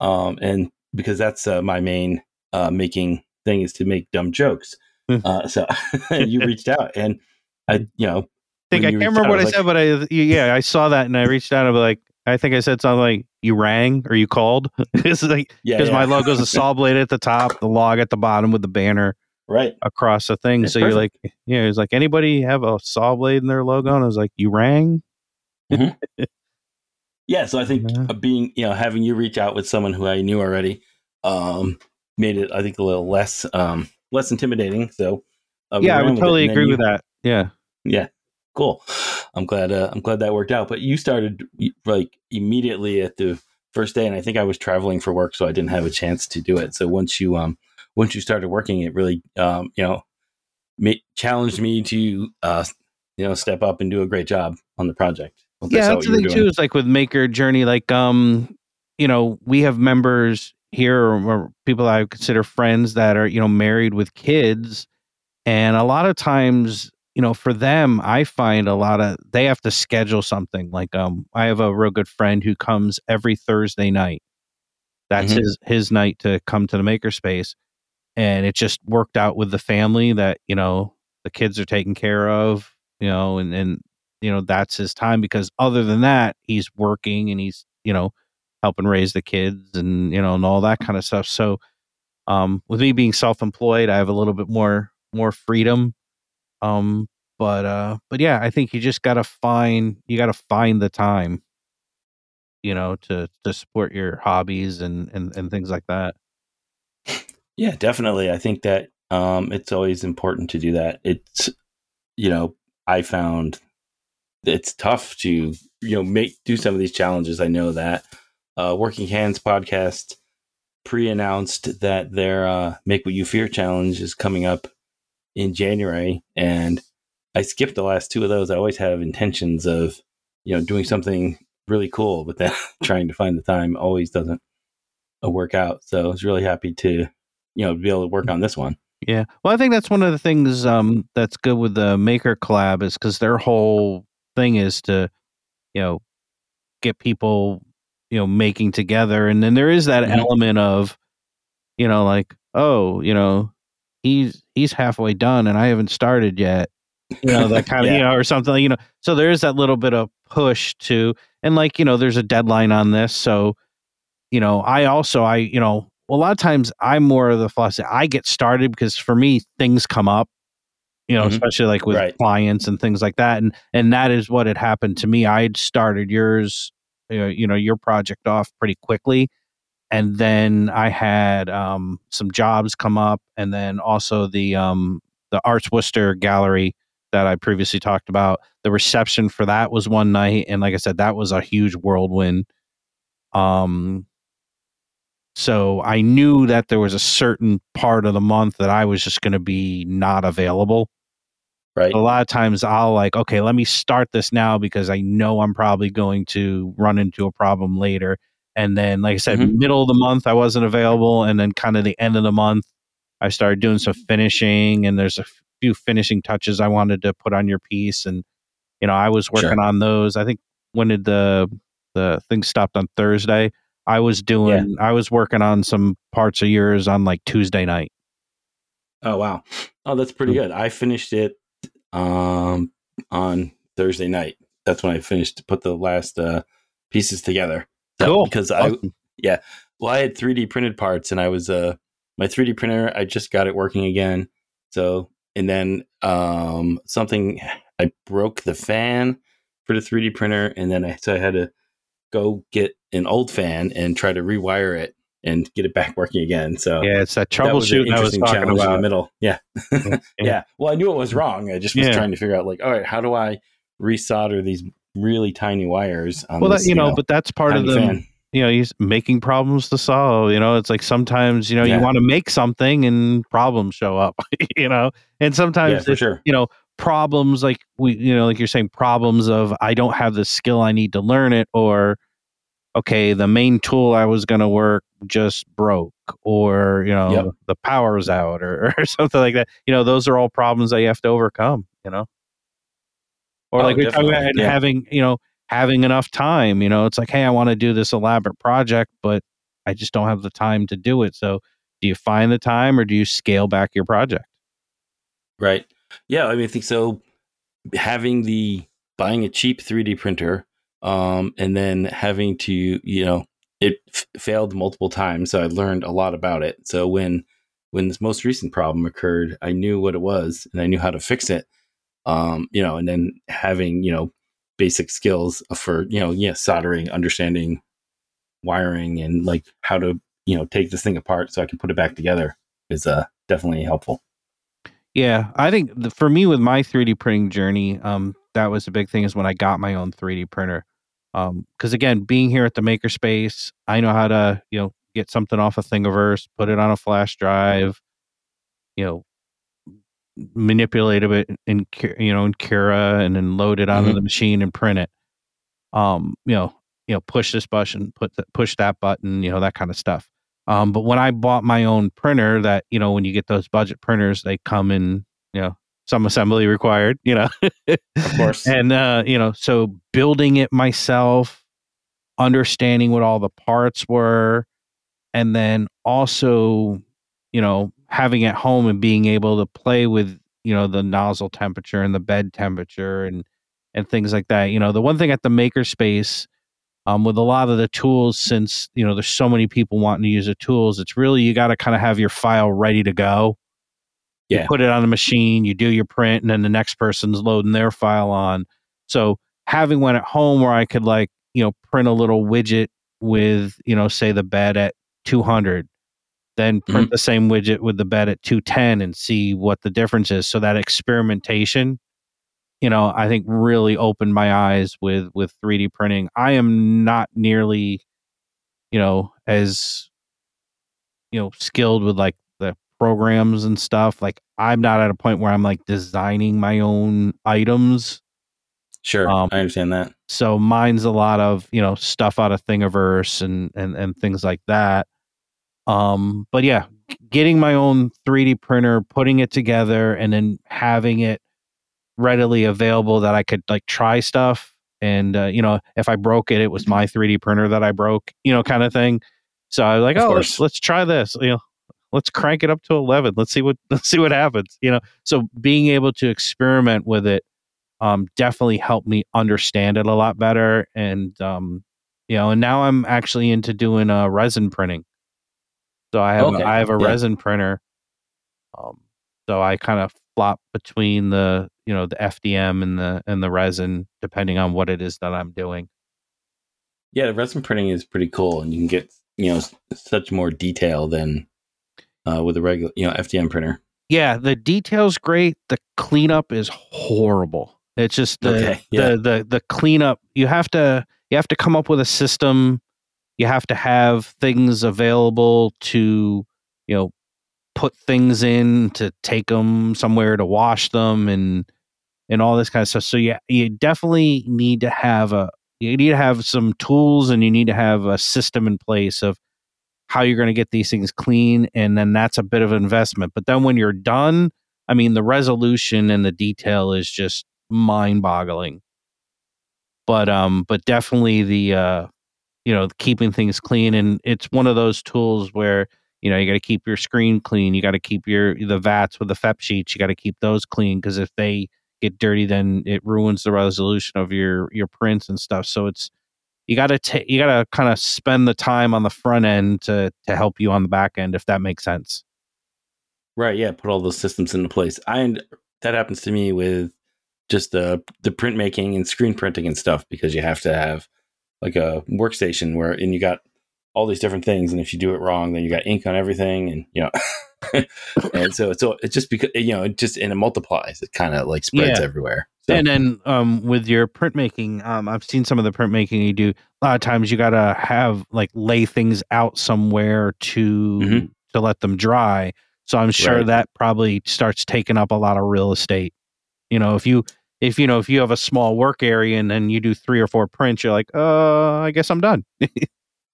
um, and because that's uh, my main uh, making thing is to make dumb jokes.
Hmm.
uh, so you reached out, and I, you know,
I
think
I can't remember
out,
what I
was
said, but I yeah I saw that and I reached out and I was like I think I said something like you rang or you called. it's like
yeah,
because my
yeah.
logo's a saw blade at the top, the log at the bottom with the banner
right.
across the thing. So you're like, yeah, it's like anybody have a saw blade in their logo? And I was like, you rang.
Yeah, so I think
Yeah.
uh, being, you know, having you reach out with someone who I knew already, um, made it, I think, a little less, um, less intimidating. So, uh,
yeah, I would totally agree
you-
with that. Yeah,
Yeah, cool. I'm glad. Uh, I'm glad that worked out. But you started like immediately at the first day, and I think I was traveling for work, so I didn't have a chance to do it. So once you, um, once you started working, it really, um, you know, ma- challenged me to uh, you know step up and do a great job on the project.
yeah, that's the thing too. Is like with Maker Journey, like um, you know, we have members here or people I consider friends that are you know married with kids, and a lot of times you know, for them, I find a lot of they have to schedule something. Like, um, I have a real good friend who comes every Thursday night. That's mm-hmm. his his night to come to the makerspace, and it just worked out with the family that you know the kids are taken care of, you know, and and you know that's his time because other than that, he's working and he's you know helping raise the kids and you know and all that kind of stuff. So, um, with me being self employed, I have a little bit more more freedom um, but uh, but yeah, I think you just gotta find you gotta find the time, you know, to to support your hobbies and and and things like that.
Yeah, definitely. I think that um, it's always important to do that. It's you know, I found it's tough to you know make do some of these challenges. I know that uh, Working Hands podcast pre-announced that their uh, Make What You Fear challenge is coming up in January, and I skipped the last two of those. I always have intentions of, you know, doing something really cool, but then trying to find the time always doesn't uh, work out. So I was really happy to, you know, be able to work on this one.
Yeah. Well, I think that's one of the things um, that's good with the Maker Collab is because their whole thing is to, you know, get people, you know, making together. And then there is that mm-hmm. element of, you know, like, oh, you know, he's he's halfway done and I haven't started yet. You know, that kind of, yeah. you know, or something, you know. So there is that little bit of push to, and like, you know, there's a deadline on this. So, you know, I also, I, you know, a lot of times I'm more of the philosophy, I get started because for me, things come up, you know, mm-hmm. especially like with right. clients and things like that. And, and that is what had happened to me. I had started yours, you know, your project off pretty quickly and then I had um, some jobs come up, and then also the um, the Arts Worcester Gallery that I previously talked about. The reception for that was one night, and like I said, that was a huge whirlwind. Um, so I knew that there was a certain part of the month that I was just going to be not available.
Right.
A lot of times I'll like, okay, let me start this now because I know I'm probably going to run into a problem later and then, like I said, mm-hmm. middle of the month, I wasn't available. And then, kind of the end of the month, I started doing some finishing. And there's a few finishing touches I wanted to put on your piece. And, you know, I was working sure. on those. I think when did the the thing stopped on Thursday? I was doing, yeah. I was working on some parts of yours on like Tuesday night.
Oh, wow. Oh, that's pretty mm-hmm. good. I finished it um, on Thursday night. That's when I finished to put the last uh, pieces together.
Cool.
Because I, yeah, well, I had 3D printed parts, and I was uh my 3D printer. I just got it working again. So, and then um something I broke the fan for the 3D printer, and then I so I had to go get an old fan and try to rewire it and get it back working again. So
yeah, it's that troubleshooting that I was talking about.
in the middle. Yeah. yeah. yeah. Well, I knew it was wrong. I just was yeah. trying to figure out like, all right, how do I resolder these really tiny wires.
well, this, that, you, you know, know, but that's part of the. Fan. You know, he's making problems to solve. You know, it's like sometimes you know yeah. you want to make something and problems show up. you know, and sometimes
for sure.
you know problems like we you know like you're saying problems of I don't have the skill I need to learn it or okay the main tool I was going to work just broke or you know yep. the power's out or, or something like that. You know, those are all problems that you have to overcome. You know or oh, like we talk about yeah. having you know having enough time you know it's like hey i want to do this elaborate project but i just don't have the time to do it so do you find the time or do you scale back your project
right yeah i mean i think so having the buying a cheap 3d printer um, and then having to you know it f- failed multiple times so i learned a lot about it so when when this most recent problem occurred i knew what it was and i knew how to fix it um, you know, and then having, you know, basic skills for, you know, yeah, soldering, understanding wiring and like how to, you know, take this thing apart so I can put it back together is uh, definitely helpful.
Yeah, I think the, for me with my 3D printing journey, um, that was a big thing is when I got my own 3D printer. Um, because again, being here at the makerspace, I know how to, you know, get something off a Thingiverse, put it on a flash drive, you know, manipulate it in you know in Cura and then load it onto
Mhm.
the machine and print it. Um, you know, you know, push this button, put the, push that button, you know, that kind of stuff. Um, but when I bought my own printer, that you know, when you get those budget printers, they come in, you know, some assembly required, you know,
Of course.
and uh, you know, so building it myself, understanding what all the parts were, and then also, you know, having it home and being able to play with, you know, the nozzle temperature and the bed temperature and and things like that. You know, the one thing at the makerspace, um, with a lot of the tools, since you know there's so many people wanting to use the tools, it's really you got to kind of have your file ready to go. You put it on the machine, you do your print, and then the next person's loading their file on. So having one at home where I could like you know print a little widget with you know say the bed at 200 then print mm-hmm. the same widget with the bed at 210 and see what the difference is. So that experimentation you know i think really opened my eyes with with 3d printing. I am not nearly you know as you know skilled with like programs and stuff like i'm not at a point where i'm like designing my own items
Sure.
Um,
I understand that.
so mine's a lot of you know stuff out of thingiverse and and and things like that um but yeah getting my own 3d printer putting it together and then having it readily available that i could like try stuff and uh, you know if i broke it it was my 3d printer that i broke you know kind of thing so i was like
Of
oh let's,
course.
let's try this you know let's crank it up to 11 let's see what let's see what happens you know so being able to experiment with it um, definitely helped me understand it a lot better. And um, you know, and now I'm actually into doing uh, resin printing. So I have
Okay,
I have a
yeah.
resin printer. Um, so I kind of flop between the you know the FDM and the and the resin depending on what it is that I'm doing.
Yeah, the resin printing is pretty cool, and you can get you know such more detail than uh, with a regular you know FDM printer.
Yeah, the detail's great. The cleanup is horrible. It's just the
Okay, yeah.
the, the the cleanup. You have to you have to come up with a system. You have to have things available to you know put things in to take them somewhere to wash them and and all this kind of stuff. So yeah, you definitely need to have a you need to have some tools and you need to have a system in place of how you're going to get these things clean and then that's a bit of investment. But then when you're done i mean the resolution and the detail is just mind-boggling. But um but definitely the uh you know keeping things clean and it's one of those tools where you know you got to keep your screen clean you got to keep your the vats with the fep sheets you got to keep those clean because if they get dirty then it ruins the resolution of your your prints and stuff. So it's you got to take you got to kind of spend the time on the front end to to help you on the back end if that makes sense
Right. Yeah. Put all those systems into place. I and that happens to me with just the the printmaking and screen printing and stuff because you have to have like a workstation where and you got all these different things and if you do it wrong then you got ink on everything and you know and so so it's just because you know it just and it multiplies it kind of like spreads
Yeah.
everywhere so,
and then um with your printmaking um i've seen some of the printmaking you do a lot of times you got to have like lay things out somewhere to
Mhm.
to let them dry so i'm sure
Right.
that probably starts taking up a lot of real estate you know if you if you know if you have a small work area and then you do three or four prints you're like uh i guess i'm done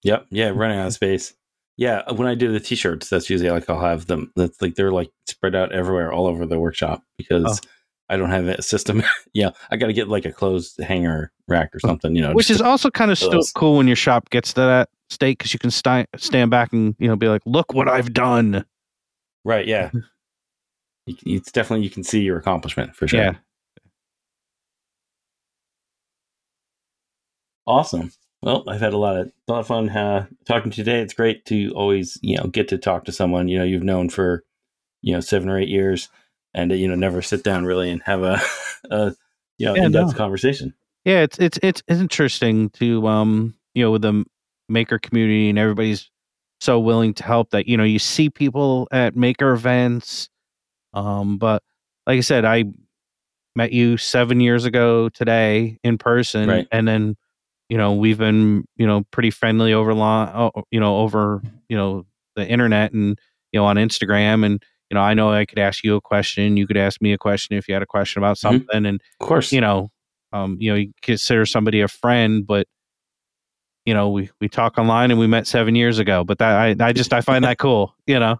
Yep. Yeah. Running out of space. Yeah. When I do the t-shirts, that's usually like I'll have them. That's like they're like spread out everywhere, all over the workshop because
Oh.
I don't have a system. yeah. I got to get like a closed hanger rack or something. You know,
which is also kind of still cool when your shop gets to that state because you can sti- stand back and you know be like look what i've done
right. Yeah. It's definitely you can see your accomplishment for sure.
Yeah.
Awesome. Well, I've had a lot of a lot of fun uh, talking to you today. It's great to always you know get to talk to someone you know you've known for you know seven or eight years, and you know never sit down really and have a, a you know
Yeah,
in depth
no.
conversation.
yeah it's it's it's interesting to um you know with the maker community and everybody's so willing to help that you know you see people at maker events um but like i said i met you seven years ago today in person
Right.
and then you know we've been you know pretty friendly over long you know over you know the internet and you know on instagram and you know, I know I could ask you a question, you could ask me a question if you had a question about something, mm-hmm. and
of course,
you know, um, you know, you consider somebody a friend, but you know, we we talk online and we met seven years ago, but that I I just I find that cool, you know.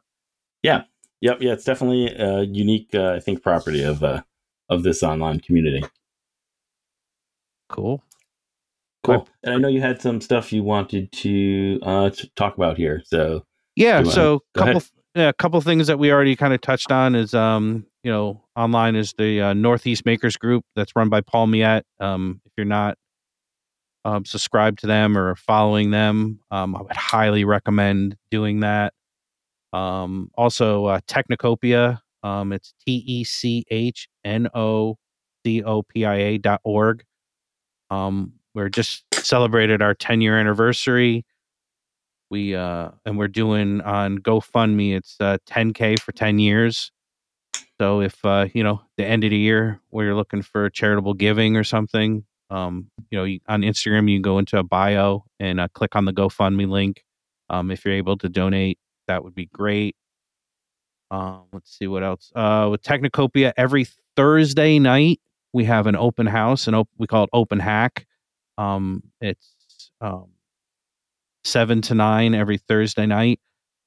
Yeah. Yep. Yeah. It's definitely a unique, uh, I think, property of uh, of this online community.
Cool.
Cool. And I know you had some stuff you wanted to uh, to talk about here. So
yeah. So a couple a couple things that we already kind of touched on is um you know online is the uh, Northeast Makers Group that's run by Paul Miette. Um, if you're not um, subscribed to them or following them, um, I would highly recommend doing that. Um, also, uh, Technocopia. Um, it's T E C H N O C O P I A dot org. Um, we're just celebrated our 10 year anniversary. We uh, and we're doing on GoFundMe. It's uh, 10k for 10 years. So if uh, you know the end of the year where you're looking for charitable giving or something, um, you know, you, on Instagram you can go into a bio and uh, click on the GoFundMe link. Um, if you're able to donate, that would be great. Um, let's see what else. Uh, with Technocopia, every Thursday night we have an open house, and op- we call it Open Hack. Um, it's um, seven to nine every Thursday night.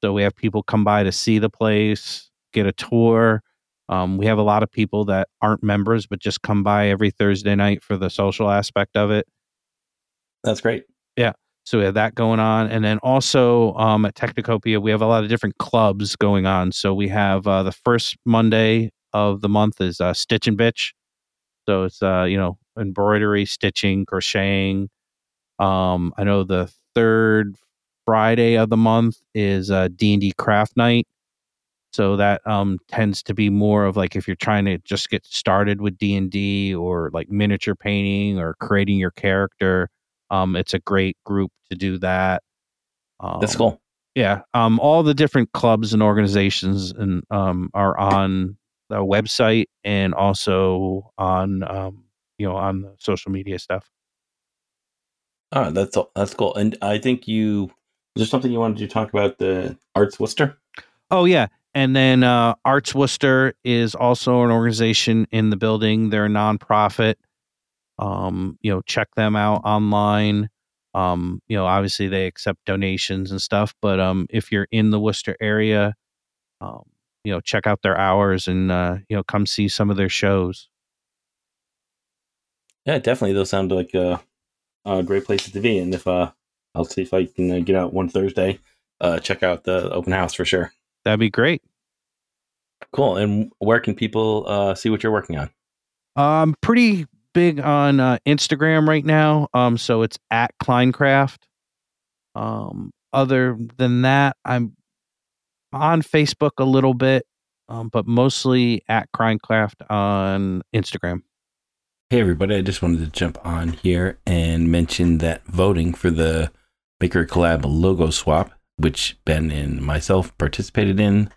So we have people come by to see the place, get a tour. Um, we have a lot of people that aren't members, but just come by every Thursday night for the social aspect of it.
That's great.
Yeah. So we have that going on. And then also um, at Technocopia, we have a lot of different clubs going on. So we have uh, the first Monday of the month is uh, Stitch and Bitch. So it's, uh, you know, embroidery, stitching, crocheting. Um, I know the third Friday of the month is uh, D and D craft night. So that um, tends to be more of like if you're trying to just get started with D and D or like miniature painting or creating your character. Um, it's a great group to do that.
Um, That's cool.
Yeah. Um, all the different clubs and organizations and um, are on the website and also on um, you know on the social media stuff.
Ah, that's that's cool. And I think you is there something you wanted to talk about the Arts Worcester?
Oh yeah, and then uh, Arts Worcester is also an organization in the building. They're a nonprofit. Um, you know, check them out online. Um, you know, obviously they accept donations and stuff, but um, if you're in the Worcester area, um, you know, check out their hours and uh, you know, come see some of their shows.
Yeah, definitely. Those sound like uh, uh, great places to be. And if uh, I'll see if I can uh, get out one Thursday, uh, check out the open house for sure.
That'd be great.
Cool. And where can people uh, see what you're working on?
I'm pretty big on uh, Instagram right now. Um, so it's at Cline Craft. Um, other than that, I'm on Facebook a little bit, um, but mostly at Cline Craft on Instagram.
Hey, everybody, I just wanted to jump on here and mention that voting for the Maker Collab logo swap, which Ben and myself participated in,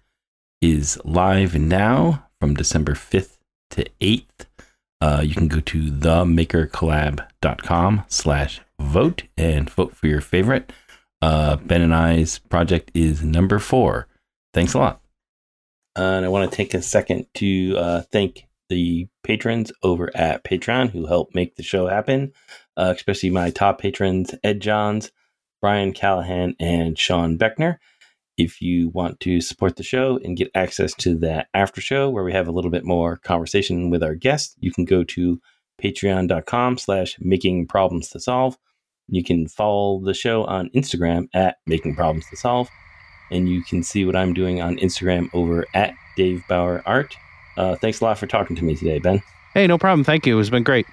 is live now from December 5th to 8th. Uh, you can go to themakercollab.com slash vote and vote for your favorite. Uh, ben and I's project is number four. Thanks a lot. Uh, and I want to take a second to uh, thank the patrons over at Patreon who help make the show happen, uh, especially my top patrons, Ed Johns, Brian Callahan, and Sean Beckner. If you want to support the show and get access to that after show where we have a little bit more conversation with our guests, you can go to patreon.com slash making problems to solve. You can follow the show on Instagram at making problems to solve. And you can see what I'm doing on Instagram over at Dave Bauer Art. Uh, thanks a lot for talking to me today, Ben.
Hey, no problem. Thank you. It's been great.